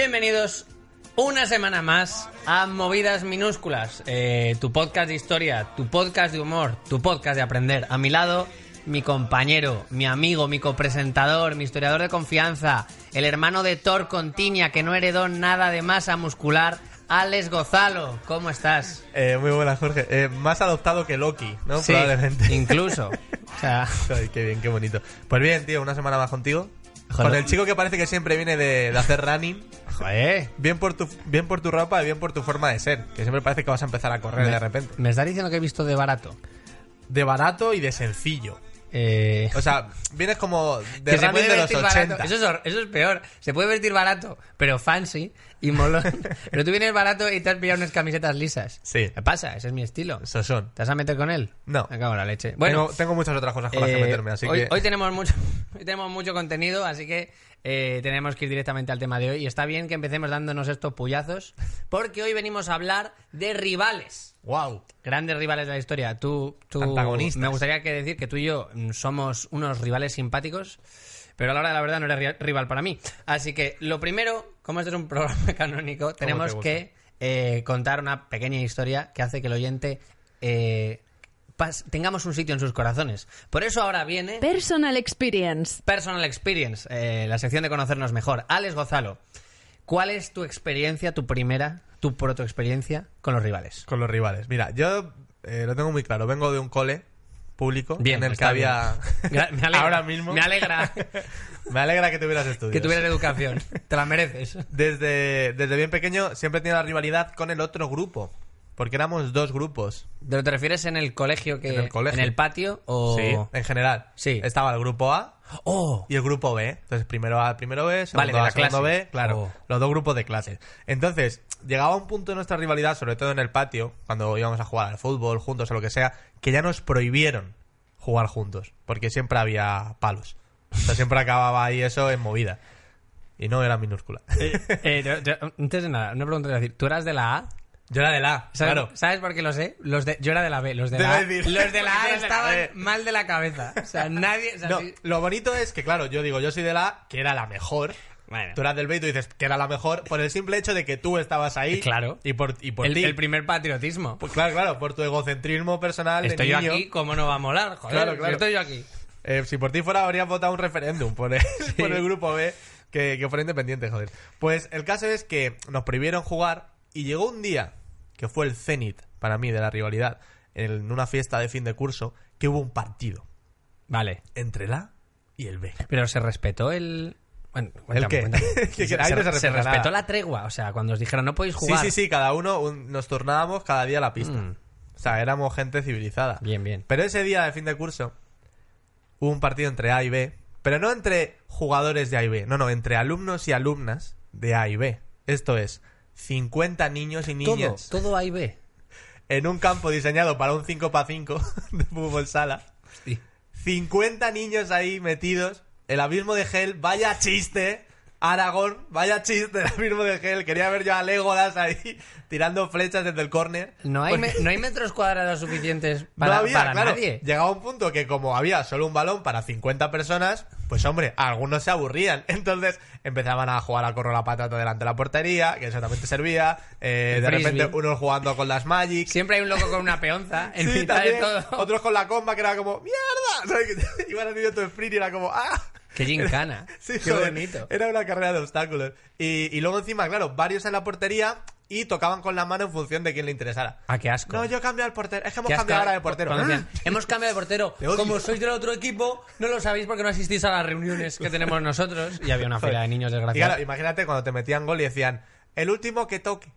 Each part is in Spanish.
Bienvenidos una semana más a Movidas Minúsculas, eh, tu podcast de historia, tu podcast de humor, tu podcast de aprender. A mi lado, mi compañero, mi amigo, mi copresentador, mi historiador de confianza, el hermano de Thor Contiña, que no heredó nada de masa muscular, Alex Gozalo. ¿Cómo estás? Eh, muy buena, Jorge. Eh, más adoptado que Loki, ¿no? Sí, Probablemente. incluso. O sea, Ay, qué bien, qué bonito. Pues bien, tío, una semana más contigo. Joder. Con el chico que parece que siempre viene de, de hacer running. Joder. Bien por, tu, bien por tu ropa y bien por tu forma de ser. Que siempre parece que vas a empezar a correr de repente. Me estás diciendo que he visto de barato. De barato y de sencillo. Eh, O sea, vienes como de que se running puede de los vestir 80. barato. Eso es, eso es peor. Se puede vestir barato, pero fancy y molón. pero tú vienes barato y te has pillado unas camisetas lisas. Sí. ¿Qué pasa? Ese es mi estilo. Esos son. ¿Te vas a meter con él? No. Me cago en la leche. Bueno, tengo, tengo muchas otras cosas con las que eh, meterme, así hoy, que... hoy tenemos mucho, hoy tenemos mucho contenido, así que eh, tenemos que ir directamente al tema de hoy. Y está bien que empecemos dándonos estos puyazos, porque hoy venimos a hablar de rivales. ¡Wow! Grandes rivales de la historia. Tú, tú Antagonistas. Me gustaría que decir que tú y yo mm, somos unos rivales simpáticos, pero a la hora de la verdad no eres ri- rival para mí. Así que lo primero, como este es un programa canónico, tenemos que eh, contar una pequeña historia que hace que el oyente eh, tengamos un sitio en sus corazones. Por eso ahora viene Personal Experience. Personal Experience, eh, la sección de conocernos mejor. Alex Gozalo, ¿cuál es tu experiencia, tu primera, tu protoexperiencia con los rivales? Con los rivales. Mira, yo eh, lo tengo muy claro. Vengo de un cole público Bien, en el que había... bien. Me alegra, Ahora mismo. Me alegra Me alegra que tuvieras estudios. que tuvieras educación. Te la mereces. Desde, desde bien pequeño siempre he tenido la rivalidad con el otro grupo. Porque éramos dos grupos. ¿Pero te refieres en el colegio que En el colegio. en el patio o Sí, en general. Sí. Estaba el grupo A Oh, y el grupo B. Entonces, primero A, primero B, segundo Vale, de A, la segundo clase. B. Claro, Oh. los dos grupos de clases. Entonces, llegaba un punto de nuestra rivalidad, sobre todo en el patio, cuando íbamos a jugar al fútbol juntos o lo que sea, que ya nos prohibieron jugar juntos. Porque siempre había palos. O sea, siempre acababa ahí eso en movida. Y no era minúscula. eh, eh, te- te- antes de nada, una pregunta que decir. ¿Tú eras de la A? Yo era de la A, ¿Sabes, claro. ¿Sabes por qué lo sé? Los de, yo era de la B. Los de Te la A, a decir. los de la A estaban mal de la cabeza. O sea, nadie... o sea, No, sí- lo bonito es que, claro, yo digo, yo soy de la A, que era la mejor. Bueno. Tú eras del B y tú dices que era la mejor por el simple hecho de que tú estabas ahí. Claro. Y por, y por el, ti. el primer patriotismo. Pues claro, claro, por tu egocentrismo personal Estoy yo niño. aquí, ¿cómo no va a molar? Joder, Claro, si claro. estoy yo aquí. Eh, si por ti fuera, habrías votado un referéndum por el, por el grupo B que, que fuera independiente, joder. Pues el caso es que nos prohibieron jugar y llegó un día, que fue el cenit para mí de la rivalidad, en una fiesta de fin de curso, que hubo un partido Vale. entre el A y el B. Pero se respetó el... Bueno, cuéntame, qué? cuéntame. Se, ahí no se se respeta respetó la tregua. O sea, cuando os dijeron no podéis Sí, jugar. sí, sí, cada uno un- nos turnábamos cada día la pista. Mm. O sea, éramos gente civilizada. Bien, bien. Pero ese día de fin de curso hubo un partido entre A y B, pero no entre jugadores de A y B, no, no, entre alumnos y alumnas de A y B. Esto es, 50 niños y Todo, niñas todo A y B. en un campo diseñado para un 5x5 de fútbol sala. Hostia. 50 niños ahí metidos. El abismo de Hell, vaya chiste. Aragón, vaya chiste el abismo de Hell. Quería ver yo a Legolas ahí tirando flechas desde el córner. No hay, Porque me- no hay metros cuadrados suficientes no para, había, para claro. nadie. Llegaba un punto que como había solo un balón para 50 personas, pues hombre, algunos se aburrían. Entonces empezaban a jugar a correr la patata delante de la portería, que eso también te servía. Eh, de repente unos jugando con las Magic. Siempre hay un loco con una peonza en Sí, mitad también. de todo. Otros con la comba que era como, ¡mierda! Iban haciendo tu sprint y era como, ¡ah! Qué gincana. Sí, Qué joder, bonito. Era una carrera de obstáculos. Y, y luego encima, claro, varios en la portería y tocaban con la mano en función de quién le interesara. Ah, qué asco. No, yo cambio al portero. Es que hemos cambiado ahora de portero. Decían, Hemos cambiado de portero. Como sois del otro equipo, no lo sabéis porque no asistís a las reuniones que tenemos nosotros. Y había una fila de niños Y desgraciados. claro, imagínate cuando te metían gol y decían, el último que toque.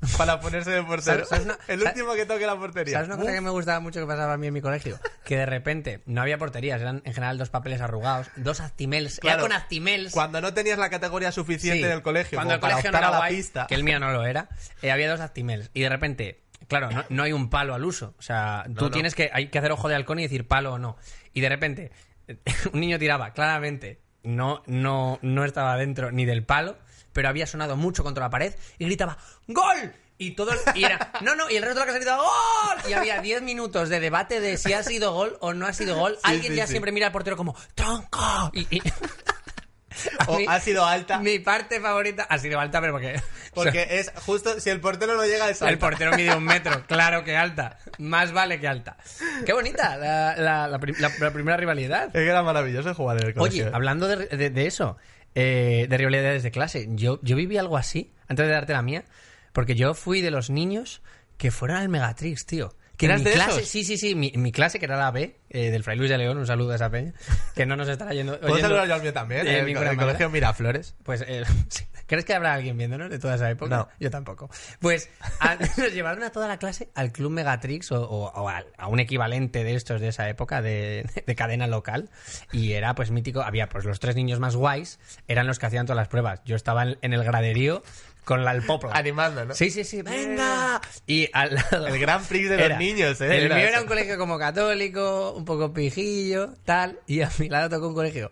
Para ponerse de portero. ¿Sabes- sabes una- el último que toque la portería. ¿Sabes una cosa que me gustaba mucho que pasaba a mí en mi colegio? Que de repente no había porterías, eran en general dos papeles arrugados, dos actimels. Claro. Era con actimels. Cuando no tenías la categoría suficiente Sí. en el colegio Cuando como el para colegio no optar era a la guay, pista. que el mío no lo era, eh, había dos actimels. Y de repente, claro, no, no hay un palo al uso. O sea, tú no. tienes que, hay que hacer ojo de halcón y decir palo o no. Y de repente, un niño tiraba, claramente, no, no, no estaba dentro ni del palo, pero había sonado mucho contra la pared y gritaba ¡Gol! Y todo el- y era, no, no, y el resto de la casa gritaba ¡Gol! Y había 10 minutos de debate de si ha sido gol o no ha sido gol. Alguien sí, ya sí. siempre mira al portero como ¡Tronco! Y, o mí- ha sido alta. Mi parte favorita ha sido alta, pero porque... Porque es justo, si el portero no llega, es El alta. portero mide un metro, claro que alta. Más vale que alta. Qué bonita la, la- la prim- la- la primera rivalidad. Es que era maravilloso jugar en el colegio. Oye, hablando de, de- de eso, eh, de rivalidades de clase, yo, yo viví algo así, antes de darte la mía, porque yo fui de los niños que fueron al Megatrix, tío. Que ¿Eras mi de clase, esos? sí, sí, sí, mi, mi clase, que era la B, eh, del Fray Luis de León, un saludo a esa peña, que no nos estará yendo. ¿Puedo oyendo saludar yo al mío también? de el, el colegio Miraflores. Pues, eh. ¿crees que habrá alguien viéndonos de toda esa época? No. Yo tampoco. Pues a- nos llevaron a toda la clase al Club Megatrix o, o- o al- a, un equivalente de estos de esa época de, de cadena local. Y era pues mítico. Había pues los tres niños más guays, eran los que hacían todas las pruebas. Yo estaba en, en el graderío con la, el popla. Animando, ¿no? Sí, sí, sí, venga. Y al lado. El Gran Prix de los Era- niños, ¿eh? El Era mío era un colegio como católico, un poco pijillo, tal. Y a mi lado tocó un colegio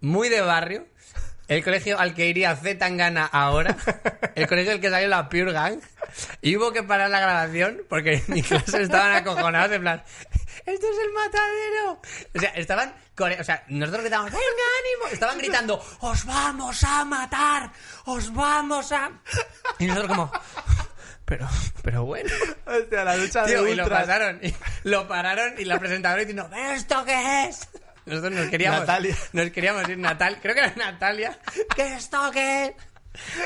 muy de barrio. El colegio al que iría Z Tangana ahora. El colegio del que salió la Pure Gang. Y hubo que parar la grabación porque en mi clase estaban acojonados en plan, ¡esto es el matadero! O sea, estaban, o sea, nosotros gritábamos, ¡venga, ánimo! Estaban gritando, ¡os vamos a matar! ¡os vamos a...! Y nosotros como, pero, pero bueno. Hostia, la lucha Tío, de y lo pasaron, y lo pararon y la presentadora diciendo, ¿esto qué es? Nosotros nos queríamos, Natalia. nos queríamos ir Natal, creo que era Natalia, ¿qué esto qué?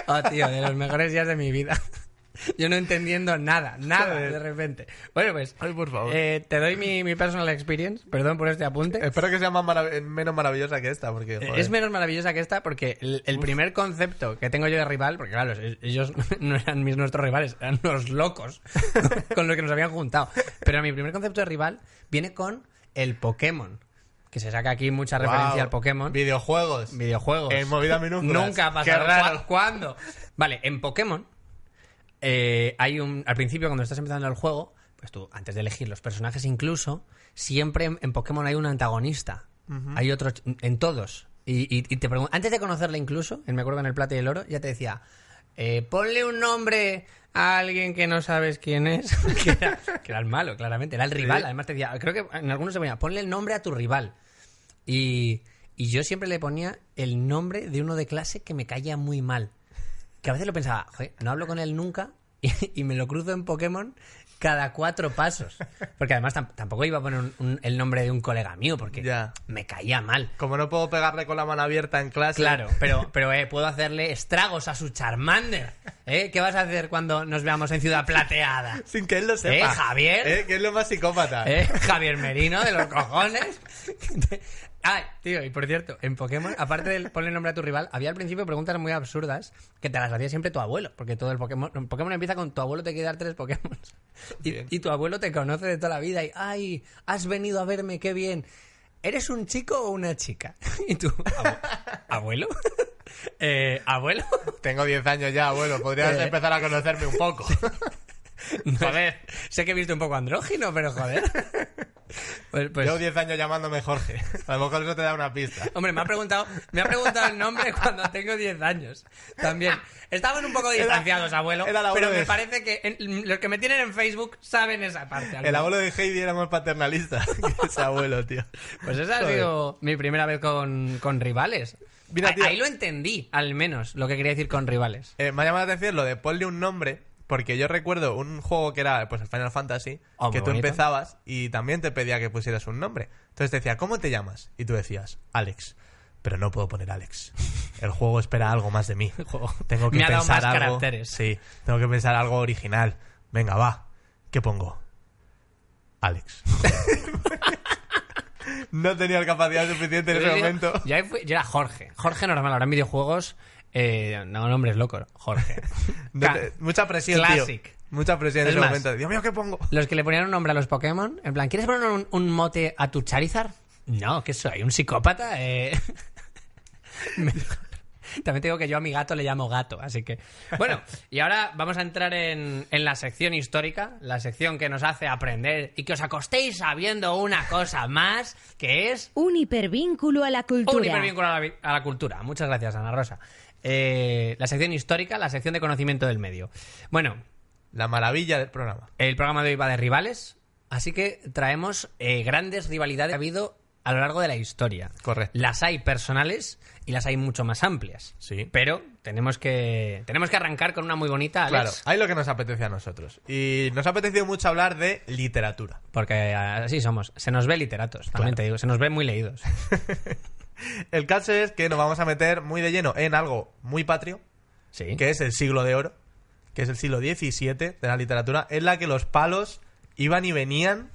Oh, tío, de los mejores días de mi vida. Yo no entendiendo nada, nada de repente. Bueno, pues, Ay, por favor. eh, te doy mi, mi personal experience, perdón por este apunte. Espero que sea más marav- menos maravillosa que esta, porque, joder. Es menos maravillosa que esta porque el, el primer concepto que tengo yo de rival, porque claro, ellos no eran mis nuestros rivales, eran los locos con los que nos habían juntado. Pero mi primer concepto de rival viene con el Pokémon. Que se saca aquí mucha referencia al Pokémon. Videojuegos. Videojuegos. En movida minúsculas. Nunca. ¿Cu- ¿Cuándo? Vale, en Pokémon eh, hay un. Al principio, cuando estás empezando el juego, pues tú, antes de elegir los personajes, incluso, siempre en, en Pokémon hay un antagonista. Hay otro. ch- En todos. Y, y- y te pregunto, antes de conocerle incluso, me acuerdo en el plata y el oro, ya te decía. eh, ponle un nombre a alguien que no sabes quién es. que, era, que era el malo, claramente. Era el rival. Además te decía, creo que en algunos se ponía, ponle el nombre a tu rival. Y, y yo siempre le ponía el nombre de uno de clase que me caía muy mal. Que a veces lo pensaba, "Joder, no hablo con él nunca y, y me lo cruzo en Pokémon cada cuatro pasos. Porque además tam- tampoco iba a poner un- un- el nombre de un colega mío porque Ya. me caía mal. Como no puedo pegarle con la mano abierta en clase. Claro, pero, pero eh, puedo hacerle estragos a su Charmander. ¿eh? ¿Qué vas a hacer cuando nos veamos en Ciudad Plateada? Sin que él lo sepa. ¿Eh, Javier? ¿Eh? Que es lo más psicópata. ¿Eh? Javier Merino de los cojones. Ay, tío, y por cierto, en Pokémon, aparte de poner nombre a tu rival, había al principio preguntas muy absurdas que te las hacía siempre tu abuelo, porque todo el Pokémon, Pokémon empieza con tu abuelo te quiere dar tres Pokémon. Y, y tu abuelo te conoce de toda la vida y, ay, has venido a verme, qué bien. ¿Eres un chico o una chica? Y tú, "Abu- ¿abuelo? Eh, ¿Abuelo? Tengo 10 años ya, abuelo. Podrías Eh. empezar a conocerme un poco. Joder, sé que he visto un poco andrógino, pero joder. Pues, pues- Llevo 10 años llamándome Jorge. A lo mejor eso te da una pista. Hombre, me ha preguntado, me ha preguntado el nombre cuando tengo 10 años. También. Estaban un poco distanciados, abuelo. era el abuelo pero me parece que en- los que me tienen en Facebook saben esa parte. El abuelo de Heidi era más paternalista que ese abuelo, tío. Pues esa ha sido mi primera vez con, con rivales. Mira, ahí, tío. ahí lo entendí, al menos, lo que quería decir con rivales. Eh, me ha llamado la atención lo de ponle un nombre, porque yo recuerdo un juego que era pues el Final Fantasy, Oh, que tú bonito. empezabas y también te pedía que pusieras un nombre. Entonces te decía, ¿cómo te llamas? Y tú decías, Alex. Pero no puedo poner Alex. El juego espera algo más de mí. juego Tengo que me ha dado pensar más algo. caracteres. Sí, tengo que pensar algo original. Venga, va. ¿Qué pongo? Alex. no tenía la capacidad suficiente en ese momento. Yo, yo era Jorge. Jorge normal, ahora en videojuegos. Eh, no, nombres locos. Jorge. No Ca- te- mucha presión, Classic. tío. Mucha presión en Es ese más, momento. Dios mío, ¿qué pongo? Los que le ponían un nombre a los Pokémon, en plan, ¿quieres poner un, un mote a tu Charizard? No, ¿qué soy? ¿Un psicópata? Eh... También te digo que yo a mi gato le llamo gato, así que... Bueno, y ahora vamos a entrar en, en la sección histórica, la sección que nos hace aprender y que os acostéis sabiendo una cosa más, que es Un hipervínculo a la cultura. un hipervínculo a la, vi- a la cultura. Muchas gracias, Ana Rosa. Eh, la sección histórica, la sección de conocimiento del medio. Bueno, La maravilla del programa. el programa de hoy va de rivales, así que traemos eh, grandes rivalidades que ha habido a lo largo de la historia. Correcto. Las hay personales y las hay mucho más amplias. Sí. Pero tenemos que, tenemos que arrancar con una muy bonita, Claro, Alex. hay lo que nos apetece a nosotros. Y nos ha apetecido mucho hablar de literatura. Porque así somos. Se nos ve literatos, también Claro. te digo. Se nos ve muy leídos. El caso es que nos vamos a meter muy de lleno en algo muy patrio, Sí. que es el siglo de oro, que es el siglo XVII de la literatura, en la que los palos iban y venían,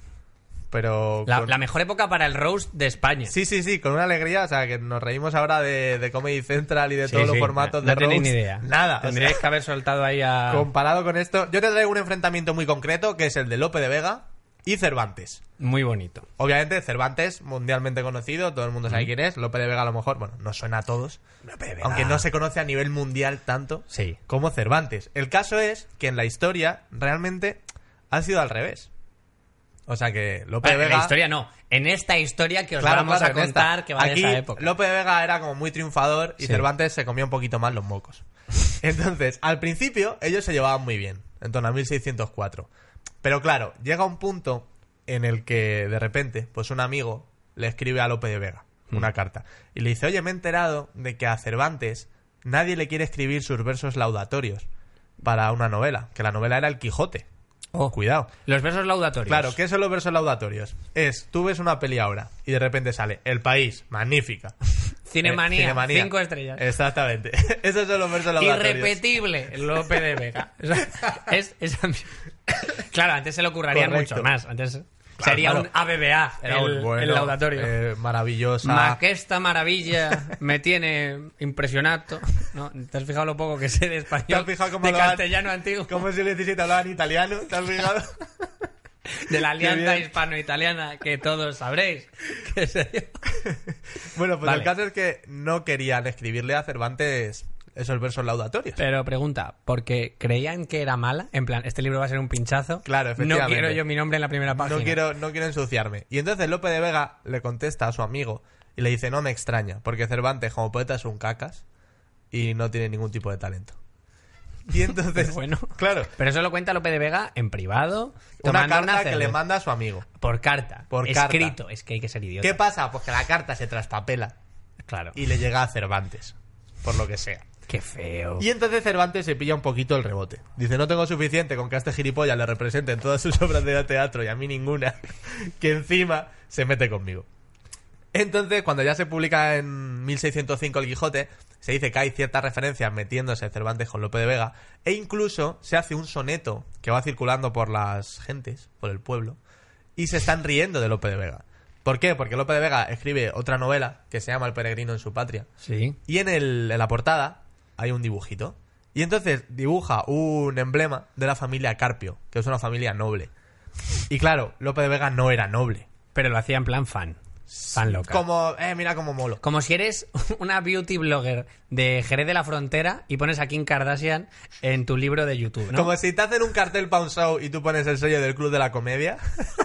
pero... La, con- la mejor época para el roast de España. Sí, sí, sí, con una alegría, o sea, que nos reímos ahora de, de Comedy Central y de Sí, todos los formatos no, de no tenéis roast. ni idea. Nada, o sea, Tendríais que haber soltado ahí a... comparado con esto, yo te traigo un enfrentamiento muy concreto, que es el de Lope de Vega y Cervantes. Muy bonito. Obviamente, Cervantes, mundialmente conocido, todo el mundo sabe quién es. Lope de Vega, a lo mejor, bueno, no suena a todos. Aunque no se conoce a nivel mundial tanto Sí. como Cervantes. El caso es que en la historia realmente ha sido al revés. O sea que Lope de Bueno, en Vega. la historia no. En esta historia que os Claro, vamos claro, a contar que va Aquí, de esa época. Lope de Vega era como muy triunfador y Sí. Cervantes se comía un poquito más los mocos. Entonces, al principio, ellos se llevaban muy bien, en torno a 1604. Pero claro, llega un punto en el que de repente, pues un amigo le escribe a Lope de Vega Hmm. una carta y le dice: Oye, me he enterado de que a Cervantes nadie le quiere escribir sus versos laudatorios para una novela, que la novela era El Quijote. Oh, Cuidado. Los versos laudatorios. Claro, ¿qué son los versos laudatorios? Es, tú ves una peli ahora y de repente sale El País, magnífica. Cinemanía, Eh, Cinemanía. cinco estrellas. Exactamente. Esos son los versos laudatorios. Irrepetible, Lope de Vega. O sea, es, es- Claro, antes se lo currarían Correcto. mucho más. Antes Claro, sería claro. un ABBA Era el, un bueno, el laudatorio. eh, maravillosa. Ma que esta maravilla me tiene impresionado. ¿No? ¿Te has fijado lo poco que sé de español? ¿Te has fijado cómo de hablaban- castellano antiguo. ¿Cómo si el 17 hablaban italiano? ¿Te has fijado? De la alianza hispano-italiana que todos sabréis. Sería- bueno, pues Vale. el caso es que no querían escribirle a Cervantes esos versos laudatorios. Pero pregunta, ¿porque creían que era mala? En plan, este libro va a ser un pinchazo. Claro, No efectivamente. quiero yo mi nombre en la primera página. No quiero, no quiero ensuciarme. Y entonces Lope de Vega le contesta a su amigo y le dice, no me extraña, porque Cervantes como poeta es un cacas y no tiene ningún tipo de talento. Y entonces, Bueno. claro, Pero eso lo cuenta Lope de Vega en privado. una carta que le manda a su amigo. Por carta. Por carta. Escrito. Es que hay que ser idiota. ¿Qué pasa? Pues que la carta se traspapela Claro. y le llega a Cervantes, por lo que sea. Qué feo. Y entonces Cervantes se pilla un poquito el rebote. Dice, no tengo suficiente con que a este gilipollas le representen todas sus obras de teatro y a mí ninguna, que encima se mete conmigo. Entonces, cuando ya se publica en 1605 El Quijote, se dice que hay ciertas referencias metiéndose Cervantes con Lope de Vega, e incluso se hace un soneto que va circulando por las gentes, por el pueblo, y se están riendo de Lope de Vega. ¿Por qué? Porque Lope de Vega escribe otra novela que se llama El peregrino en su patria, Sí. y en, el, en la portada hay un dibujito. Y entonces dibuja un emblema de la familia Carpio, que es una familia noble. Y claro, Lope de Vega no era noble. Pero lo hacía en plan fan. Fan loca. Como, eh, mira cómo molo. Como si eres una beauty blogger de Jerez de la Frontera y pones a Kim Kardashian en tu libro de YouTube, ¿no? Como si te hacen un cartel para un show y tú pones el sello del Club de la Comedia.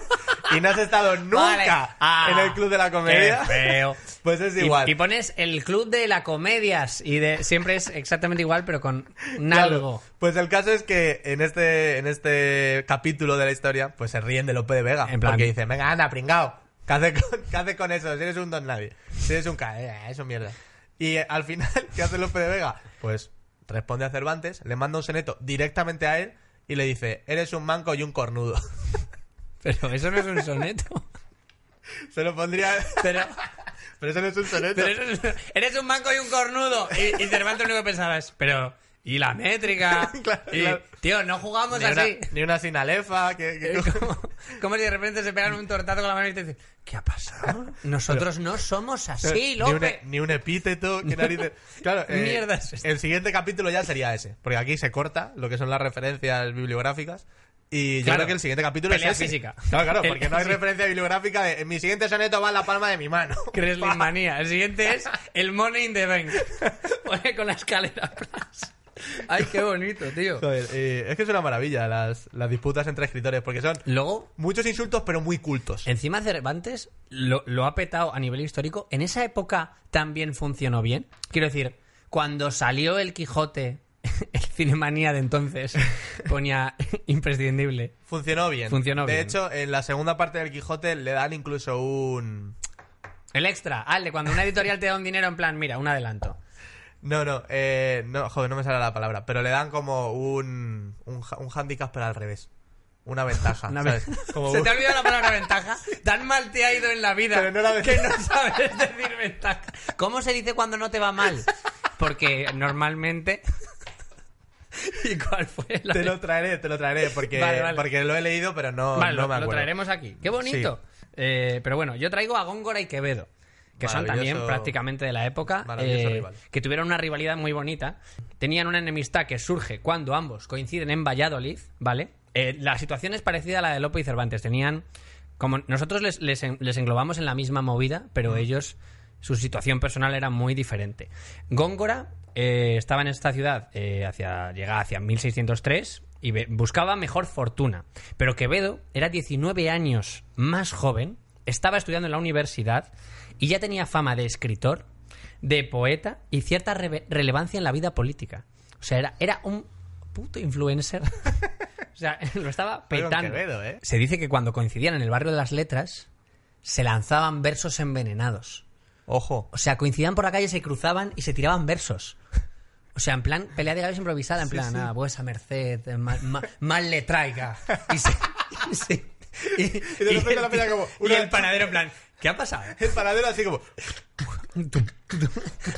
y no has estado nunca Vale. Ah, en el Club de la Comedia. Qué feo. Pues es Y- igual. Y, pones el club de la comedias y de siempre es exactamente igual, pero con un Claro. algo. Pues el caso es que en este, en este capítulo de la historia, pues se ríen de Lope de Vega. En plan- porque dicen, venga, anda, pringao. ¿Qué haces con, qué haces con eso? Si eres un don nadie. Si eres un ca... eh, eso mierda. Y eh, al final, ¿qué hace Lope de Vega? Pues responde a Cervantes, le manda un soneto directamente a él y le dice, eres un manco y un cornudo. Pero eso no es un soneto. se lo pondría... Pero, Pero eso no es un soneto. pero eso es- eres un manco y un cornudo. Y, y Cervantes lo único que pensaba es, pero, ¿y la métrica? Claro, Y, claro. Tío, no jugamos Ni una, así. ni una sinalefa. Que, que- Como, como si de repente se pegan un tortazo con la mano y te dicen, ¿qué ha pasado? Nosotros no somos así, ni, un, ni un epíteto. que narices. Claro, eh, Mierda es esto? el siguiente capítulo ya sería ese. Porque aquí se corta lo que son las referencias bibliográficas. Y yo Claro. creo que el siguiente capítulo Pelea es ese. física. Claro, claro, El- porque no hay sí. referencia bibliográfica de en mi siguiente soneto va en la palma de mi mano. Cresling manía. El siguiente es el Money in the Bank. Pone con la escalera. Ay, qué bonito, tío. Joder, eh, es que es una maravilla las, las disputas entre escritores, porque son Luego, muchos insultos, pero muy cultos. encima Cervantes lo, lo ha petado a nivel histórico. En esa época también funcionó bien. Quiero decir, cuando salió el Quijote, el Cinemanía de entonces ponía imprescindible. Funcionó bien. Funcionó de bien. hecho, en la segunda parte del Quijote le dan incluso un El extra, al de cuando una editorial te da un dinero en plan, mira, un adelanto. No, no, eh, no, joder, no me sale la palabra, pero le dan como un, un, un handicap, pero al revés. Una ventaja, Una ¿sabes? vez- Como ¿Se un- te ha olvidado la palabra ventaja? Tan mal te ha ido en la vida Pero no la que no sabes decir ventaja. ¿Cómo se dice cuando no te va mal? Porque normalmente... ¿Y cuál fue la Te lo traeré, te lo traeré, porque, Vale, vale. porque lo he leído, pero no, Vale, no lo, me lo acuerdo. traeremos aquí. Qué bonito. Eh, pero bueno, yo traigo a Góngora y Quevedo, que son también prácticamente de la época, maravilloso eh, rival. que tuvieron una rivalidad muy bonita. Tenían una enemistad que surge cuando ambos coinciden en Valladolid, ¿vale? Eh, la situación es parecida a la de Lope y Cervantes. Tenían, como nosotros les, les les englobamos en la misma movida, pero ellos, su situación personal era muy diferente. Góngora eh, estaba en esta ciudad, eh, hacia, llegaba hacia 1603 y buscaba mejor fortuna. Pero Quevedo era 19 años más joven, estaba estudiando en la universidad y ya tenía fama de escritor, de poeta y cierta reve- relevancia en la vida política. O sea, era, era un puto influencer. o sea, lo estaba petando. Quevedo, ¿eh? Se dice que cuando coincidían en el barrio de las letras, se lanzaban versos envenenados. Ojo. O sea, coincidían por la calle, se cruzaban y se tiraban versos. O sea, en plan, pelea de gallos improvisada, en plan, ah, vuesa merced, eh, mal, mal- mal le traiga. Y se... y se- y- de repente el la tío- como, y el panadero en plan, ¿qué ha pasado? El paradero así como...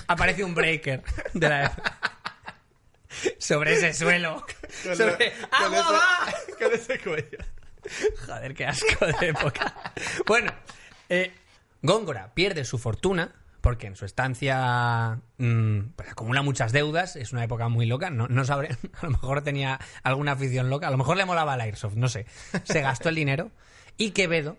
Aparece un breaker de la... sobre ese suelo. con Sobre... lo- con ¡Agua ese-! Con ese cuello. Joder, qué asco de época. Bueno, eh, Góngora pierde su fortuna porque en su estancia mm, pues acumula muchas deudas. Es una época muy loca. No, no sabré. A lo mejor tenía alguna afición loca. A lo mejor le molaba el Airsoft. No sé. Se gastó el dinero. Y Quevedo,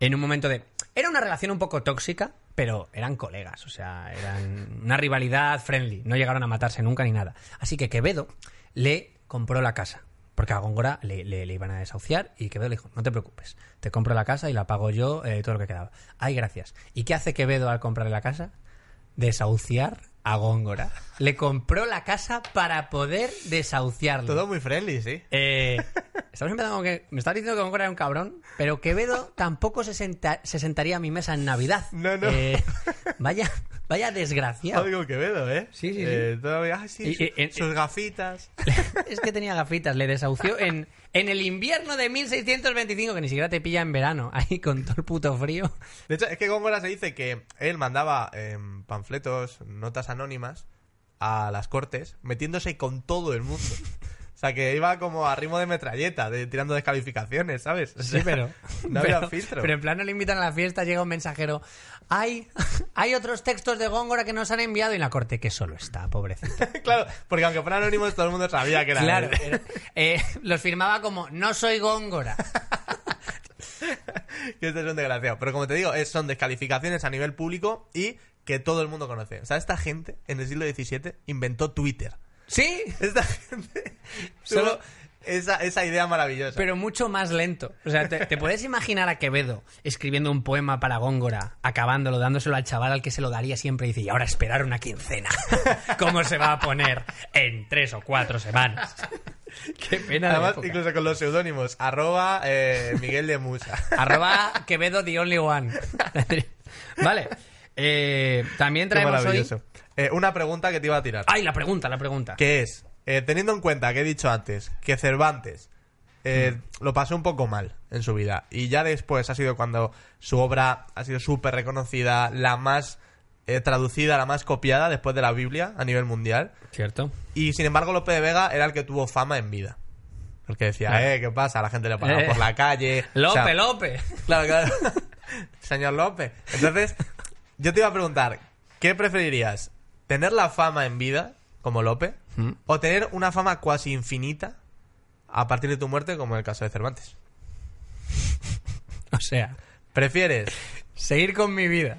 en un momento de. Era una relación un poco tóxica, pero eran colegas. O sea, eran una rivalidad friendly. No llegaron a matarse nunca ni nada. Así que Quevedo le compró la casa. Porque a Góngora le, iban a desahuciar y Quevedo le dijo, no te preocupes, te compro la casa y la pago yo eh, todo lo que quedaba. Ay, gracias. ¿Y qué hace Quevedo al comprarle la casa? Desahuciar a Góngora. Le compró la casa para poder desahuciarlo. Todo muy friendly, sí. Eh, estamos empezando con que me estás diciendo que Góngora era un cabrón, pero Quevedo tampoco se, senta- se sentaría a mi mesa en Navidad. No, no. Eh, vaya, vaya desgraciado. Algo Quevedo, ¿eh? Sí, sí, sí. Eh, todavía, ay, sí, Y- sus gafitas. es que tenía gafitas, le desahució en, en el invierno de 1625, que ni siquiera te pilla en verano, ahí con todo el puto frío. De hecho, es que Góngora se dice que él mandaba em, panfletos, notas anónimas a las cortes, metiéndose con todo el mundo. O sea, que iba como a ritmo de metralleta, de, tirando descalificaciones, ¿sabes? O Sí, pero. No pero, había filtro. Pero en plan no le invitan a la fiesta, llega un mensajero. Hay, hay otros textos de Góngora que nos han enviado y la corte que solo está, pobrecito. claro, porque aunque fueran anónimos, todo el mundo sabía que era Claro, era- eh, los firmaba como no soy Góngora. Que este es un desgraciado. Pero como te digo, son descalificaciones a nivel público y que todo el mundo conoce. O sea, esta gente en el siglo XVII inventó Twitter. Sí, Esta gente Solo- esa, esa idea maravillosa. pero mucho más lento. O sea, te, te puedes imaginar a Quevedo escribiendo un poema para Góngora, acabándolo, dándoselo al chaval al que se lo daría siempre y dice, y ahora esperar una quincena. ¿Cómo se va a poner en tres o cuatro semanas? Qué pena de Además, época. incluso con los seudónimos, arroba eh, Miguel de Musa. Arroba Quevedo the only one. vale. Eh, también Qué traemos hoy... maravilloso. Eh, una pregunta que te iba a tirar. Ay, la pregunta, la pregunta. Que es, teniendo en cuenta que he dicho antes que Cervantes Mm. lo pasó un poco mal en su vida y ya después ha sido cuando su obra ha sido súper reconocida, la más eh, traducida, la más copiada después de la Biblia a nivel mundial. Cierto. Y sin embargo, Lope de Vega era el que tuvo fama en vida. El que decía, Claro. eh, ¿qué pasa? La gente le paraba Eh. por la calle. O Lope, sea, Lope. Claro, claro. Señor López. Entonces, yo te iba a preguntar, ¿qué preferirías? ¿Tener la fama en vida, como Lope, Mm. o tener una fama cuasi infinita a partir de tu muerte, como en el caso de Cervantes? O sea, ¿Prefieres? seguir con mi vida.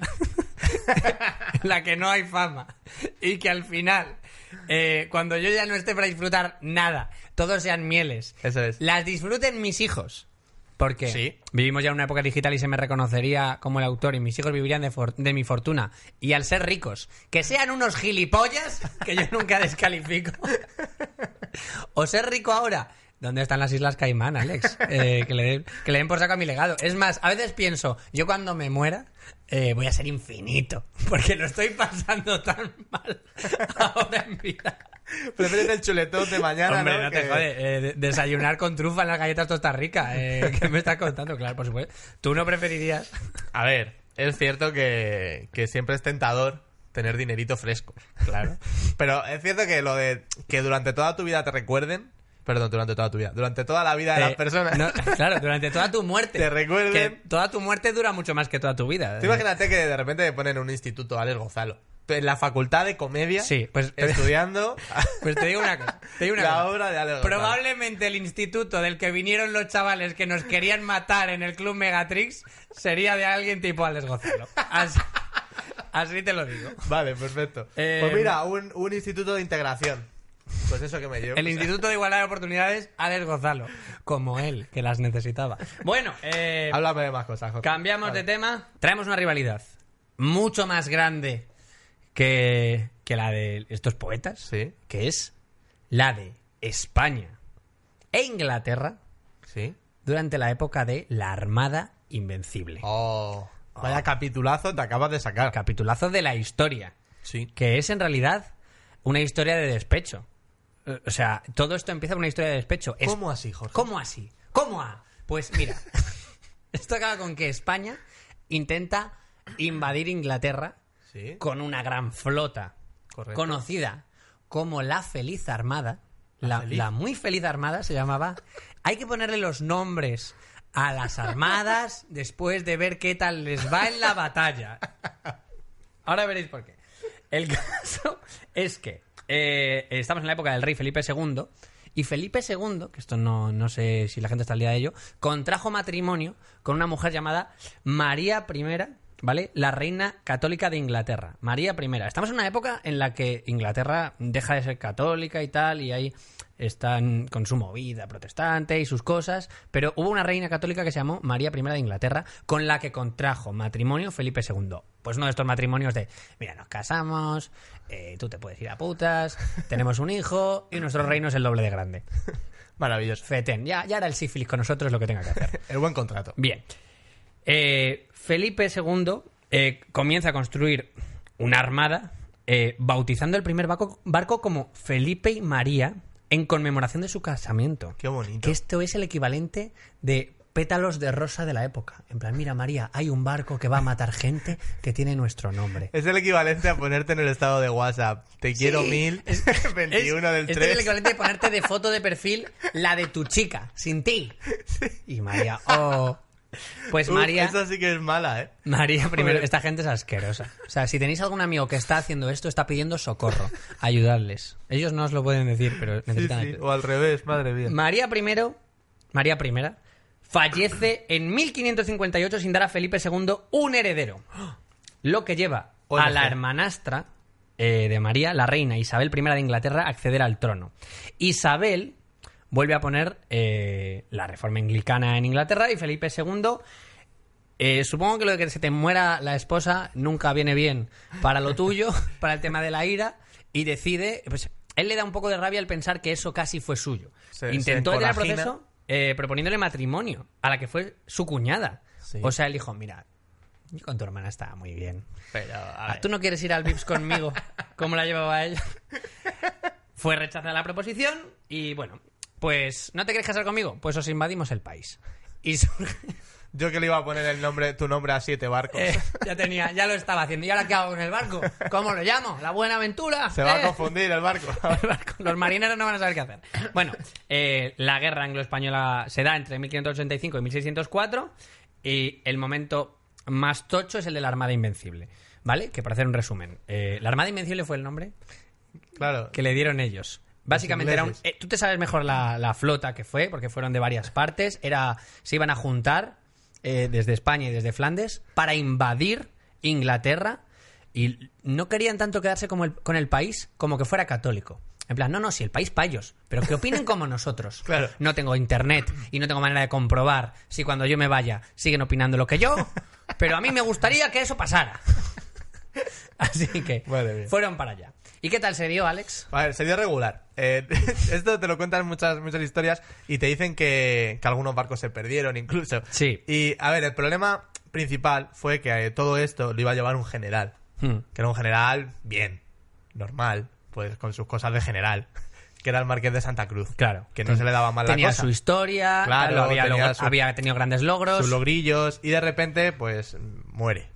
En la que no hay fama. Y que al final, eh, cuando yo ya no esté para disfrutar nada, todos sean mieles. Eso es. Las disfruten mis hijos. Porque Sí. vivimos ya en una época digital y se me reconocería como el autor y mis hijos vivirían de, for- de mi fortuna. Y al ser ricos, que sean unos gilipollas, que yo nunca descalifico. o ser rico ahora, ¿Dónde están las Islas Caimán, Alex? Eh, que, le den, que le den por saco a mi legado. Es más, a veces pienso, yo cuando me muera eh, voy a ser infinito, porque lo estoy pasando tan mal ahora en vida. Prefieres el chuletón de mañana, Hombre, ¿no? no te Que- eh, de- desayunar con trufa en las galletas Tosta Rica. Eh, ¿Qué me estás contando? Claro, por supuesto. ¿Tú no preferirías? A ver, es cierto que, que siempre es tentador tener dinerito fresco. Claro. Pero es cierto que lo de que durante toda tu vida te recuerden. Perdón, durante toda tu vida. Durante toda la vida de las Eh, personas. no, claro, durante toda tu muerte. Te recuerden. Que toda tu muerte dura mucho más que toda tu vida. Tú imagínate que de repente te ponen en un instituto Alex Gonzalo. En la facultad de comedia. Sí, pues- Estudiando Pues te digo una cosa. Te digo una la cosa. obra de Alex Gonzalo. Probablemente el instituto del que vinieron los chavales que nos querían matar en el club Megatrix sería de alguien tipo Alex Gonzalo. Así, así te lo digo. Vale, perfecto. Eh, pues mira, un, un instituto de integración. Pues eso que me llevo. El Instituto de Igualdad de Oportunidades, Alex Gonzalo. Como él, que las necesitaba. Bueno, eh, Háblame de más cosas, Jorge. cambiamos de tema. Traemos una rivalidad mucho más grande que, que la de estos poetas. Sí, Que es la de España e Inglaterra sí. durante la época de la Armada Invencible. Oh, vaya capitulazo te acabas de sacar. Capitulazo de la historia. Sí. que es en realidad una historia de despecho. O sea, todo esto empieza con una historia de despecho. Es- ¿Cómo así, Jorge? ¿Cómo así? ¿Cómo a? Pues mira, esto acaba con que España intenta invadir Inglaterra Sí. con una gran flota Correcto. conocida como la Feliz Armada. La, Feliz? la muy feliz Armada se llamaba. Hay que ponerle los nombres a las armadas después de ver qué tal les va en la batalla. Ahora veréis por qué. El caso es que eh, estamos en la época del rey Felipe II y Felipe II, que esto no, no sé si la gente está al día de ello, contrajo matrimonio con una mujer llamada María I, ¿vale? La reina católica de Inglaterra. María I. Estamos en una época en la que Inglaterra deja de ser católica y tal, y ahí están con su movida protestante y sus cosas, pero hubo una reina católica que se llamó María I de Inglaterra, con la que contrajo matrimonio Felipe II. Pues uno de estos matrimonios de, mira, nos casamos, eh, tú te puedes ir a putas, tenemos un hijo y nuestro reino es el doble de grande. Maravilloso. Feten, ya, ya era el sífilis con nosotros lo que tenga que hacer. El buen contrato. Bien. Eh, Felipe II eh, comienza a construir una armada eh, bautizando el primer barco, barco como Felipe y María en conmemoración de su casamiento. Qué bonito. Que esto es el equivalente de pétalos de rosa de la época. En plan, mira María, hay un barco que va a matar gente que tiene nuestro nombre. Es el equivalente a ponerte en el estado de WhatsApp. Te quiero Sí, mil, es- 21 es- del este 3. es el equivalente de ponerte de foto de perfil la de tu chica, sin ti. Y María, oh. Pues Uf, María... Esa sí que es mala, ¿eh? María, primero, Joder. esta gente es asquerosa. O sea, si tenéis algún amigo que está haciendo esto, está pidiendo socorro, ayudadles. Ellos no os lo pueden decir, pero Sí, necesitan sí. ayuda. O al revés, madre mía. María I, María I, fallece en 1558 sin dar a Felipe II un heredero. Lo que lleva a la hermanastra eh, de María, la reina Isabel I de Inglaterra, a acceder al trono. Isabel vuelve a poner eh, la reforma anglicana en Inglaterra y Felipe II eh, supongo que lo de que se te muera la esposa nunca viene bien para lo tuyo, para el tema de la ira, y decide, pues él le da un poco de rabia al pensar que eso casi fue suyo. Se- Intentó detener el proceso eh, proponiéndole matrimonio a la que fue su cuñada. Sí. O sea, él dijo, mira, yo con tu hermana estaba muy bien. Pero, a Ah, ver. ¿Tú no quieres ir al VIPS conmigo? ¿Cómo la llevaba ella? Fue rechazada la proposición y bueno, pues ¿no te quieres casar conmigo? Pues os invadimos el país. Y surge... Yo que le iba a poner el nombre, tu nombre a siete barcos. Eh, ya tenía, ya lo estaba haciendo. ¿Y ahora qué hago con el barco? ¿Cómo lo llamo? ¿La buena aventura? Se va a Eh. confundir el barco. El barco. Los marineros no van a saber qué hacer. Bueno, eh, la guerra anglo-española se da entre 1585 y 1604 y el momento más tocho es el de la Armada Invencible. ¿Vale? Que para hacer un resumen. la Armada Invencible fue el nombre claro. que le dieron ellos. Básicamente era un, eh, tú te sabes mejor la, la flota que fue, porque fueron de varias partes. Era, se iban a juntar eh, desde España y desde Flandes para invadir Inglaterra y no querían tanto quedarse como el- con el país como que fuera católico. En plan, no, no, si el país payos, pero que opinen como nosotros. Claro. No tengo internet y no tengo manera de comprobar si cuando yo me vaya siguen opinando lo que yo, pero a mí me gustaría que eso pasara. Así que fueron para allá. ¿Y qué tal se dio, Alex? A ver, se dio regular. Eh, esto te lo cuentan muchas, muchas historias y te dicen que, que algunos barcos se perdieron incluso. Sí. Y, a ver, el problema principal fue que eh, todo esto lo iba a llevar un general. Hmm. Que era un general bien, normal, pues con sus cosas de general. Que era el Marqués de Santa Cruz. Claro. Que no se le daba mal la Tenía cosa. su historia, Claro, había, tenía su- había tenido grandes logros. Sus logrillos. Y de repente, pues, muere.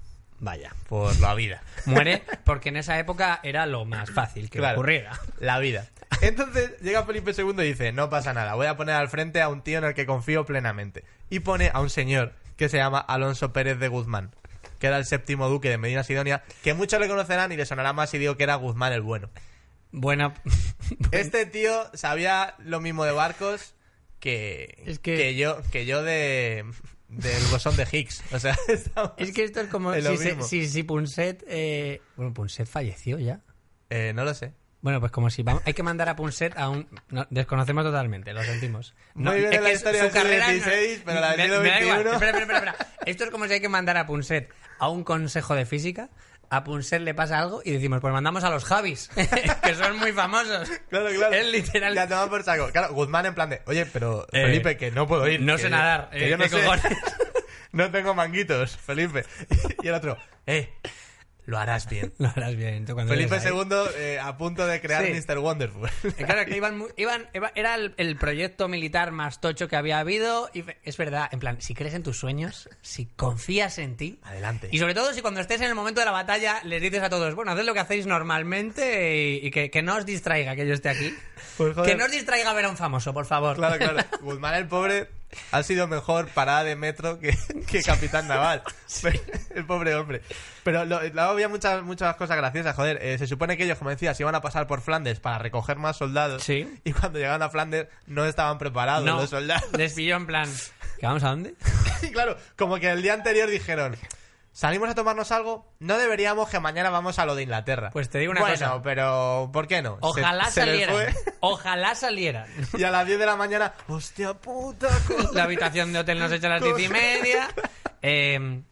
Vaya. Por la vida. Muere porque en esa época era lo más fácil que Claro. ocurriera. La vida. Entonces llega Felipe II y dice, no pasa nada, voy a poner al frente a un tío en el que confío plenamente. Y pone a un señor que se llama Alonso Pérez de Guzmán, que era el séptimo duque de Medina Sidonia, que muchos le conocerán y le sonará más si digo que era Guzmán el bueno. Bueno, Este tío sabía lo mismo de barcos que, Es que- yo que yo de del bosón de Higgs. O sea, es que esto es como si, se- si, si Punset... eh, Bueno, Punset falleció ya. Eh, no lo sé. Bueno, pues como si vamos, hay que mandar a Punset a un... no, desconocemos totalmente, lo sentimos. Muy bien en la es- historia su carrera no- pero la del me- siglo me da igual. XXI. Espera, espera, espera, espera. Esto es como si hay que mandar a Punset a un consejo de física, a Punset le pasa algo y decimos, pues mandamos a los Javis, que son muy famosos. Claro, claro. Es literal. Ya toma por saco. Claro, Guzmán en plan de, oye, pero Eh, Felipe, que no puedo ir. no que- sé nadar, Que eh, yo no ¿qué sé. cojones? no tengo manguitos, Felipe. Y el otro, eh, lo harás bien. Lo harás bien. tú Felipe. II eh, a punto de crear Sí. Mr. Wonderful. Eh, Claro, que iban, iban, iba- era el, el proyecto militar más tocho que había habido. Y es verdad, en plan, si crees en tus sueños, si confías en ti. Adelante. Y sobre todo si cuando estés en el momento de la batalla les dices a todos, bueno, haced lo que hacéis normalmente y, y que, que no os distraiga que yo esté aquí. Pues, joder. que no os distraiga ver a un famoso, por favor. Claro, claro. Guzmán el pobre ha sido mejor parada de metro que, que capitán naval. El pobre hombre. Pero lo- luego había muchas, muchas cosas graciosas, joder. Eh, se supone que ellos, como decías, iban a pasar por Flandes para recoger más soldados. Sí. Y cuando llegaron a Flandes no estaban preparados no, los soldados. les pilló en plan, ¿que vamos a dónde? Y claro, como que el día anterior dijeron... ¿Salimos a tomarnos algo? No deberíamos que mañana vamos a lo de Inglaterra. Pues te digo una bueno, cosa. pero ¿por qué no? Se- Ojalá se salieran. fue. Ojalá salieran. Y a las 10 de la mañana, hostia puta, co- La habitación de hotel nos echa a las diez y media. Eh,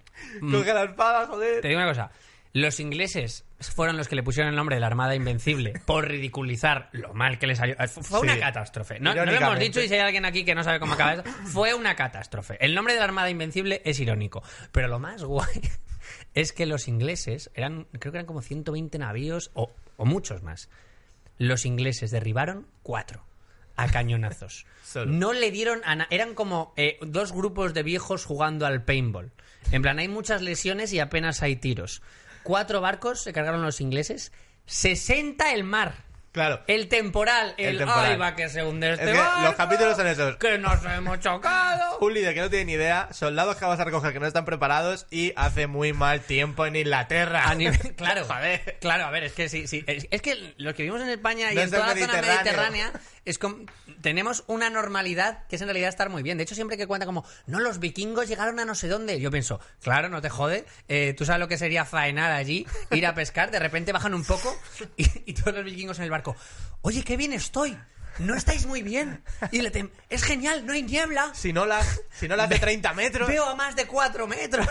coge la espada, joder. Te digo una cosa. Los ingleses fueron los que le pusieron el nombre de la Armada Invencible por ridiculizar lo mal que les salió. Fue una Sí. catástrofe. No, no lo hemos dicho y si hay alguien aquí que no sabe cómo acaba eso, fue una catástrofe. El nombre de la Armada Invencible es irónico. Pero lo más guay es que los ingleses eran, creo que eran como 120 navíos o, o muchos más. Los ingleses derribaron cuatro a cañonazos. Solo. No le dieron a Eran como eh, dos grupos de viejos jugando al paintball. En plan, hay muchas lesiones y apenas hay tiros. Cuatro barcos se cargaron los ingleses. 60 el mar. Claro. El temporal. El El, temporal. ay, va que se hunde este Es que barco, los capítulos son esos. Que nos hemos chocado. Un líder que no tiene ni idea, soldados que vas a recoger que no están preparados y hace muy mal tiempo en Inglaterra. A nivel- claro, Joder. claro, a ver, es que sí, sí, es, es que lo que vivimos en España y No en toda la zona mediterránea es tenemos una normalidad que es en realidad estar muy bien. De hecho, siempre que cuenta como, no, los vikingos llegaron a no sé dónde, yo pienso, claro, no te jode, eh, tú sabes lo que sería faenar allí, ir a pescar, de repente bajan un poco y, y todos los vikingos en el barco, oye, qué bien estoy. No estáis muy bien. Y le tem- es genial, no hay niebla. Si no las, si no las de 30 metros. Veo a más de cuatro metros.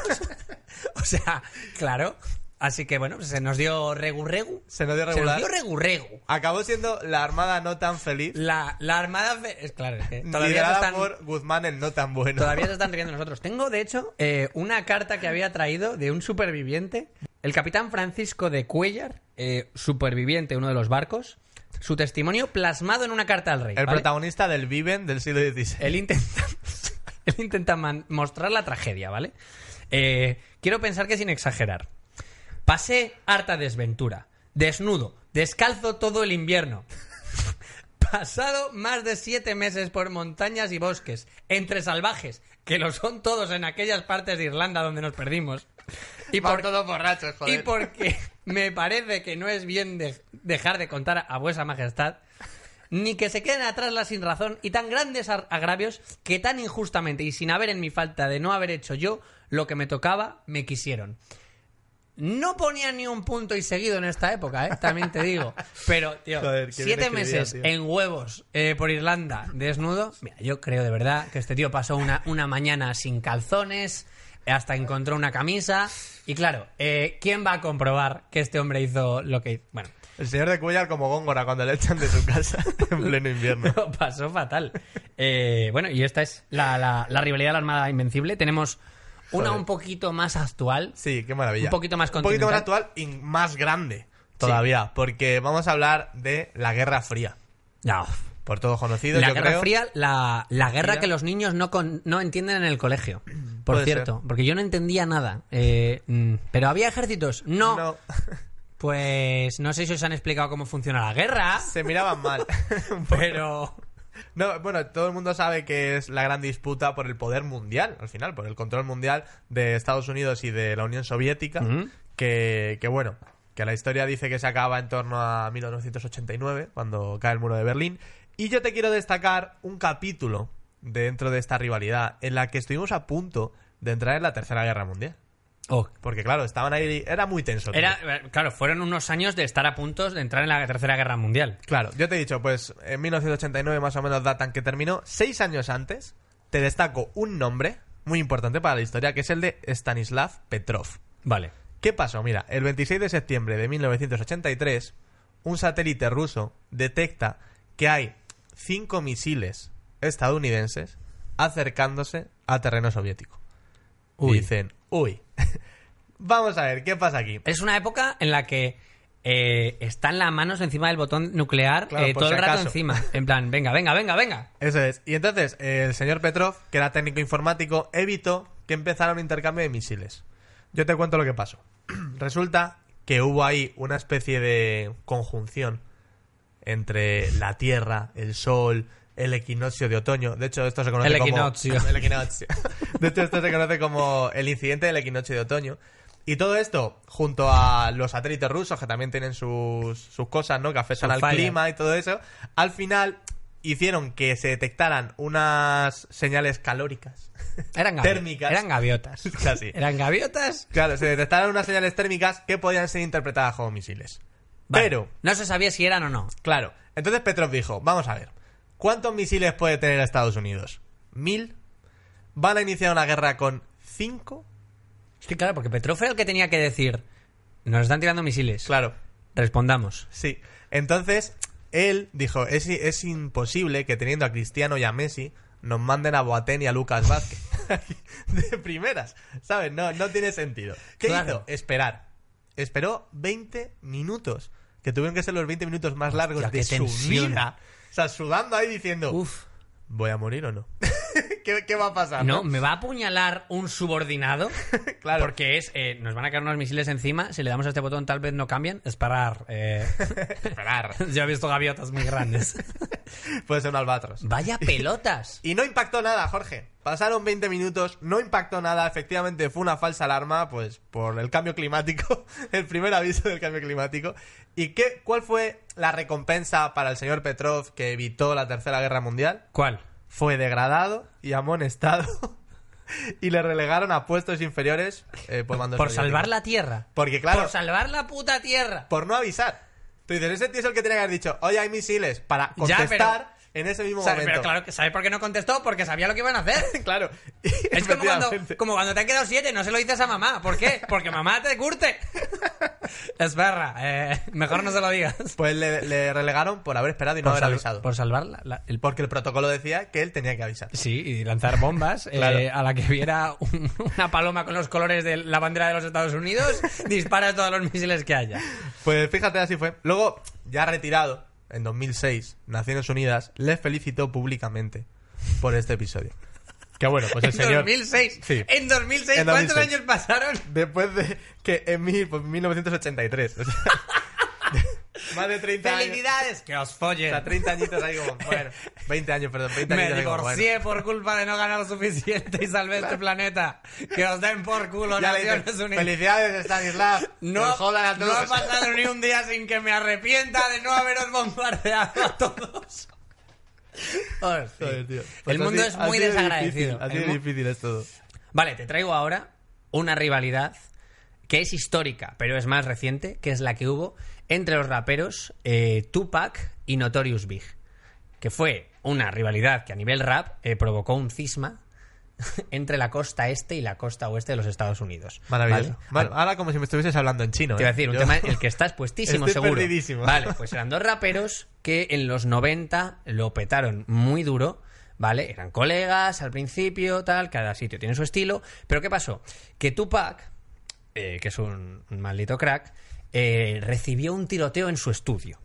o sea, claro. Así que bueno, se nos dio regu regu. Se nos dio Se nos regular. dio regu regu. Acabó siendo la armada no tan feliz, La, la armada... Es claro, es que todavía se, liderada están, por Guzmán el no tan bueno. todavía se están riendo nosotros. Tengo, de hecho, eh, una carta que había traído de un superviviente. El capitán Francisco de Cuellar, eh, superviviente, uno de los barcos. Su testimonio plasmado en una carta al rey. El ¿vale? protagonista del Viven del siglo XVI. Él intenta, él intenta man- mostrar la tragedia, ¿vale? Eh, quiero pensar que sin exagerar. Pasé harta desventura, desnudo, descalzo todo el invierno. Pasado más de siete meses por montañas y bosques, entre salvajes, que lo son todos en aquellas partes de Irlanda donde nos perdimos. Y Van por, todos borrachos, joder. y porque me parece que no es bien de- dejar de contar a vuesa majestad, ni que se queden atrás las sin razón y tan grandes agravios que tan injustamente y sin haber en mi falta de no haber hecho yo lo que me tocaba, me quisieron. No ponía ni un punto y seguido en esta época, ¿eh? también te digo. Pero, tío, Joder, siete meses tío. en huevos eh, por Irlanda desnudo. Mira, yo creo de verdad que este tío pasó una, una mañana sin calzones, hasta encontró una camisa. Y claro, eh, ¿quién va a comprobar que este hombre hizo lo que hizo? Bueno, El señor de Cuellar como Góngora cuando le echan de su casa en pleno invierno. Pasó fatal. Eh, bueno, y esta es la, la- la rivalidad de la Armada Invencible. Tenemos una un poquito más actual. Sí, qué maravilla. Un poquito más Un poquito más actual y más grande todavía, porque vamos a hablar de la Guerra Fría. No. Por todo conocido, La yo Guerra creo. Fría, la, la guerra Fría. que los niños no, con- no entienden en el colegio. Por Puede cierto, porque yo no entendía nada. Eh, mm, ¿Pero había ejércitos? No. No, Pues no sé si os han explicado cómo funciona la guerra, se miraban mal. Pero... No, bueno, todo el mundo sabe que es la gran disputa por el poder mundial, al final, por el control mundial de Estados Unidos y de la Unión Soviética, que, que bueno, que la historia dice que se acaba en torno a 1989, cuando cae el muro de Berlín. Y yo te quiero destacar un capítulo dentro de esta rivalidad en la que estuvimos a punto de entrar en la Tercera Guerra Mundial. Oh, Porque claro, estaban ahí, era muy tenso. Era, claro, fueron unos años de estar a punto de entrar en la Tercera Guerra Mundial. Claro, yo te he dicho, pues en 1989 más o menos datan que terminó. Seis años antes, te destaco un nombre muy importante para la historia, que es el de Stanislav Petrov. Vale. ¿Qué pasó? Mira, el 26 de septiembre de 1983, un satélite ruso detecta que hay cinco misiles estadounidenses acercándose a terreno soviético. Uy. Y dicen, uy, vamos a ver, ¿qué pasa aquí? Es una época en la que eh, están las manos encima del botón nuclear Claro, eh, todo si el rato acaso. encima. En plan, venga, venga, venga, venga. Eso es. Y entonces, eh, el señor Petrov, que era técnico informático, evitó que empezara un intercambio de misiles. Yo te cuento lo que pasó. Resulta que hubo ahí una especie de conjunción entre la Tierra, el Sol, el equinoccio de otoño. De hecho, esto se conoce El como... equinoccio. el equinoccio. De hecho, esto se conoce como el incidente del equinoccio de otoño. Y todo esto, junto a los satélites rusos, que también tienen sus, sus cosas, ¿no? Que afectan al clima y todo eso, al final hicieron que se detectaran unas señales calóricas. Eran gavi- Térmicas. Eran gaviotas. Casi. Eran gaviotas. Claro, se detectaron unas señales térmicas que podían ser interpretadas como misiles. Vale. Pero, No se sabía si eran o no. claro, entonces Petrov dijo, vamos a ver, ¿cuántos misiles puede tener Estados Unidos? ¿Mil? ¿Van a iniciar una guerra con cinco? Sí, claro, porque Petrov era el que tenía que decir: Nos están tirando misiles. Claro, Respondamos. sí. Entonces, él dijo, es, es imposible que teniendo a Cristiano y a Messi nos manden a Boateng y a Lucas Vázquez. de primeras, ¿sabes? No, no tiene sentido. ¿Qué Claro. hizo? Esperar. Esperó 20 minutos, que tuvieron que ser los 20 minutos más largos Hostia, de su vida. O sea, sudando ahí diciendo, Uf. ¿voy a morir o no? ¿Qué, qué va a pasar? No, me va a apuñalar un subordinado. Claro. Porque es. eh, nos van a caer unos misiles encima. Si le damos a este botón, tal vez no cambian. Esperar. eh. Esperar. Yo he visto gaviotas muy grandes. Puede ser un albatros. Vaya pelotas. Y no impactó nada, Jorge. Pasaron 20 minutos, no impactó nada. Efectivamente, fue una falsa alarma, pues, por el cambio climático. el primer aviso del cambio climático. ¿Y qué, cuál fue la recompensa para el señor Petrov que evitó la Tercera Guerra Mundial? ¿Cuál? Fue degradado y amonestado. y le relegaron a puestos inferiores eh, por mando Por soviético. salvar la tierra. Porque, claro, Por salvar la puta tierra. por no avisar. Tú dices, ese tío es el que tiene que haber dicho, oye, hay misiles, para Ya, contestar en ese mismo momento. Pero claro, ¿sabes por qué no contestó? Porque sabía lo que iban a hacer. claro. Es como cuando, como cuando te han quedado siete, no se lo dices a mamá. ¿Por qué? Porque mamá te curte. Es perra. eh, mejor no se lo digas. Pues le, le relegaron por haber esperado y no haber avisado. por salvar la- la- el Porque el protocolo decía que él tenía que avisar. Sí, y lanzar bombas eh, a la que viera un- una paloma con los colores de la bandera de los Estados Unidos, dispara todos los misiles que haya. Pues fíjate, así fue. Luego, ya retirado, en 2006, Naciones Unidas le felicitó públicamente por este episodio. Que bueno, pues el En señor... 2006. Sí. En 2006, En ¿cuántos 2006. años pasaron? Después de que en mil- pues, 1983. o sea, más de 30 años. ¡Felicidades! Que os O follen. sea, 30 añitos ahí como... Bueno, 20 años, perdón. 20 Me años ahí como, divorcié por culpa de no ganar lo suficiente y salvé este planeta. Que os den por culo bueno. Ya Naciones Unidas. Felicidades, Stanislav. No, Nos jodan a no todos. ha pasado ni un día sin que me arrepienta de no haberos bombardeado a todos. Joder, tío. Pues El mundo así- es muy así de desagradecido. difícil, así mu- difícil es todo. Vale, te traigo ahora una rivalidad que es histórica, pero es más reciente, que es la que hubo entre los raperos eh, Tupac y Notorious Big. Que fue una rivalidad que a nivel rap eh, provocó un cisma entre la costa este y la costa oeste de los Estados Unidos. Maravilloso. ahora como si me estuvieses hablando en chino. Te iba a ¿eh? decir, un Yo- tema en el que estás puestísimo, Estoy seguro. perdidísimo. Vale, pues eran dos raperos que en los 90 lo petaron muy duro, ¿vale? Eran colegas al principio, tal, cada sitio tiene su estilo. Pero ¿qué pasó? Que Tupac, eh, que es un maldito crack, eh, recibió un tiroteo en su estudio,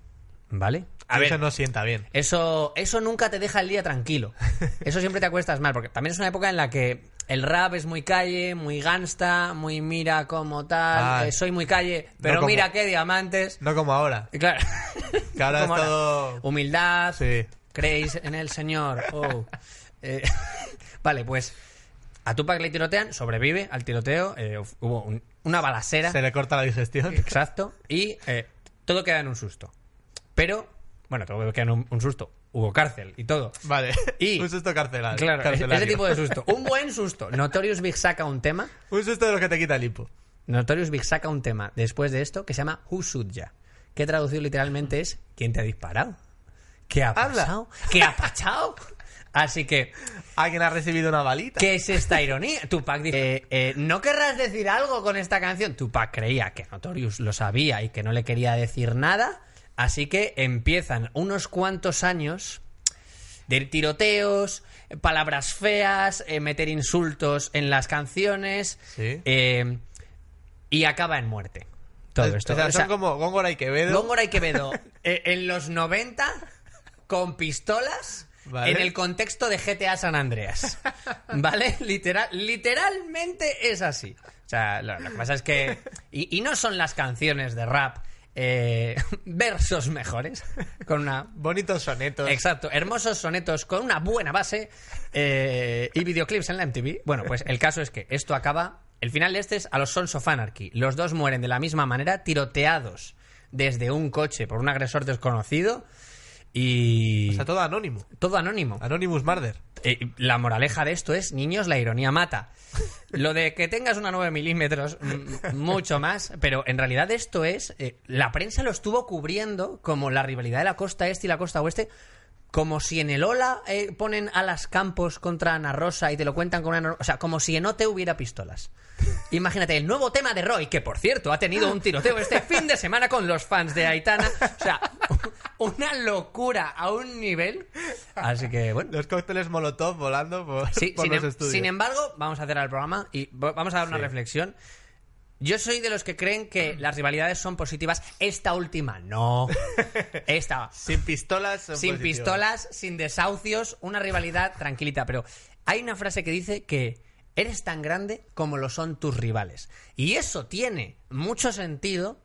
¿vale? A Eso ver, no sienta bien. eso, eso nunca te deja el día tranquilo. Eso siempre te acuestas mal, porque también es una época en la que el rap es muy calle, muy gangsta, muy mira como tal, Ah, eh, soy muy calle, pero como- mira qué diamantes. No como ahora. Y Claro. Que ahora es todo... Humildad, Sí. creéis en el Señor. Oh. Eh, vale, pues a Tupac le tirotean, sobrevive al tiroteo, eh, hubo un- una balacera. Se le corta la digestión. Exacto. Y eh, todo queda en un susto. Pero, bueno, todo queda en un, un susto. Hubo cárcel y todo. Vale. Y- un susto carcelar. Claro, ese- carcelario. ese tipo de susto. Un buen susto. Notorious Big saca un tema. Un susto de lo que te quita el hipo. Notorious Big saca un tema después de esto que se llama Who Shoot Ya. Que traducido literalmente es ¿Quién te ha disparado? ¿Qué ha pasado? ¿Qué ha pasado? Así que, Alguien ha recibido una balita. ¿qué es esta ironía? Tupac dice, eh, eh, ¿no querrás decir algo con esta canción? Tupac creía que Notorious lo sabía y que no le quería decir nada. Así que empiezan unos cuantos años de tiroteos, palabras feas, eh, meter insultos en las canciones Sí. eh, y acaba en muerte. Todo esto. O sea, O son sea, como Góngora y Quevedo. Góngora y Quevedo en los 90 con pistolas Vale. en el contexto de GTA San Andreas. ¿Vale? Literal, literalmente es así. O sea, lo, lo que pasa es que... Y, y no son las canciones de rap eh, versos mejores, con una Bonitos sonetos. Exacto, hermosos sonetos con una buena base eh, y videoclips en la MTV. Bueno, pues el caso es que esto acaba. El final de este es a los Sons of Anarchy. Los dos mueren de la misma manera, tiroteados desde un coche por un agresor desconocido y. O sea, todo anónimo. todo anónimo. Anonymous Murder. Eh, la moraleja de esto es, niños, la ironía mata. Lo de que tengas una 9 milímetros, mucho más, pero en realidad esto es, eh, la prensa lo estuvo cubriendo como la rivalidad de la costa este y la costa oeste, como si en el Ola eh, ponen a las Campos contra Ana Rosa y te lo cuentan con una... O sea, como si en OT hubiera pistolas. Imagínate, el nuevo tema de Roy, que por cierto ha tenido un tiroteo este fin de semana con los fans de Aitana. O sea, una locura a un nivel. Así que, bueno. Los cócteles Molotov volando por, Sí, por sin, los em- estudios. sin embargo, vamos a hacer el programa y vamos a dar una Sí. reflexión. Yo soy de los que creen que las rivalidades son positivas. Esta última, no. Esta, Sin pistolas. son sin pistolas, sin desahucios, una rivalidad tranquilita. Pero hay una frase que dice que eres tan grande como lo son tus rivales. Y eso tiene mucho sentido,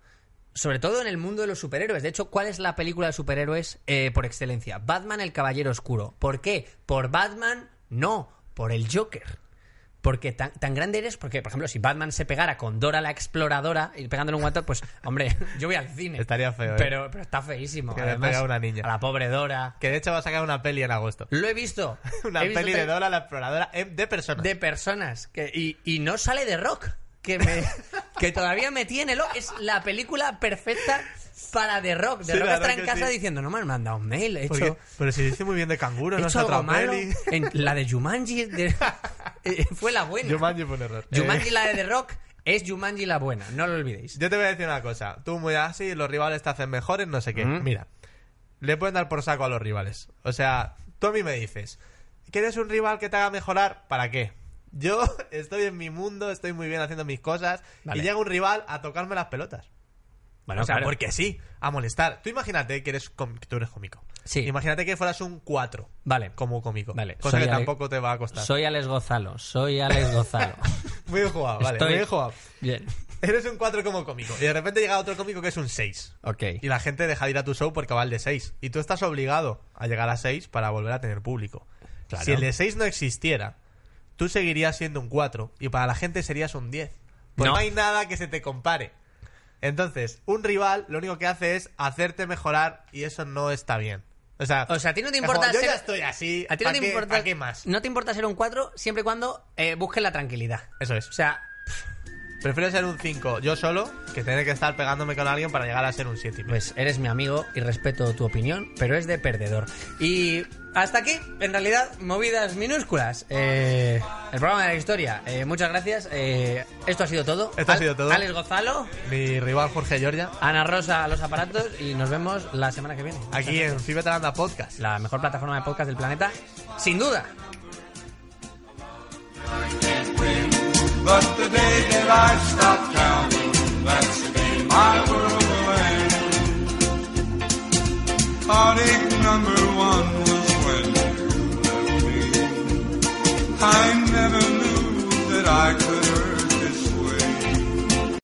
sobre todo en el mundo de los superhéroes. De hecho, ¿cuál es la película de superhéroes eh, por excelencia? Batman el Caballero Oscuro. ¿Por qué? ¿Por Batman? No, por el Joker. Porque tan, tan grande eres, porque, por ejemplo, si Batman se pegara con Dora la exploradora y pegándole un guantón, pues, hombre, yo voy al cine. Estaría feo, ¿eh? Pero, pero está feísimo. Que le Además, pega a una niña. A la pobre Dora. Que de hecho va a sacar una peli en agosto. Lo he visto. Una He visto peli pe- de Dora la exploradora em, de personas. de personas. Que, y, y no sale de rock. Que, me, que todavía me tiene lo Es la película perfecta para The Rock. The Sí, Rock está en casa sí. diciendo, no me han mandado un mail. He Porque- hecho, pero si dice muy bien de canguro, he no hecho es algo otra malo. peli. En la de Jumanji de- eh, fue la buena. Jumanji fue un error. Jumanji Eh, la de The Rock es Jumanji la buena. No lo olvidéis. Yo te voy a decir una cosa. Tú muy así, los rivales te hacen mejores, no sé qué. Mm. Mira, le pueden dar por saco a los rivales. O sea, tú a mí me dices, ¿quieres un rival que te haga mejorar? ¿Para qué? Yo estoy en mi mundo, estoy muy bien haciendo mis cosas Vale. y llega un rival a tocarme las pelotas. Bueno, o sea, claro. porque sí, a molestar. Tú imagínate que eres com- que tú eres cómico. Sí. Imagínate que fueras un 4 Vale. como cómico. Vale, Cosa soy que Ale- tampoco te va a costar. Soy Alex Gozalo. Soy Alex Gozalo. Muy bien jugado, vale. Estoy- Muy bien jugado. Bien. Eres un 4 como cómico. Y de repente llega otro cómico que es un 6. Ok. Y la gente deja de ir a tu show porque va el de 6. Y tú estás obligado a llegar a 6 para volver a tener público. Claro. Si el de 6 no existiera, tú seguirías siendo un 4 y para la gente serías un 10. Pues no. No. hay nada que se te compare. Entonces, un rival lo único que hace es hacerte mejorar y eso no está bien. O sea, O sea, a ti no te como, importa yo ser- ya estoy así. A ti no ¿pa' te qué- importa. qué más? No te importa ser un 4 siempre y cuando eh, busques la tranquilidad. Eso es. O sea, Prefiero ser un 5 yo solo que tener que estar pegándome con alguien para llegar a ser un 7 Pues eres mi amigo y respeto tu opinión, pero es de perdedor. Y hasta aquí, en realidad, movidas minúsculas. Eh, el programa de la historia. Eh, muchas gracias. Eh, esto ha sido todo. Esto ha sido todo. Alex Gozalo, Mi rival Jorge Giorgia, Ana Rosa a los aparatos y nos vemos la semana que viene. aquí en Fibetalanda Podcast. La mejor plataforma de podcast del planeta, sin duda. But the day that I stop counting, that's the day my world will end. Heartache number one was when you left me. I never knew that I could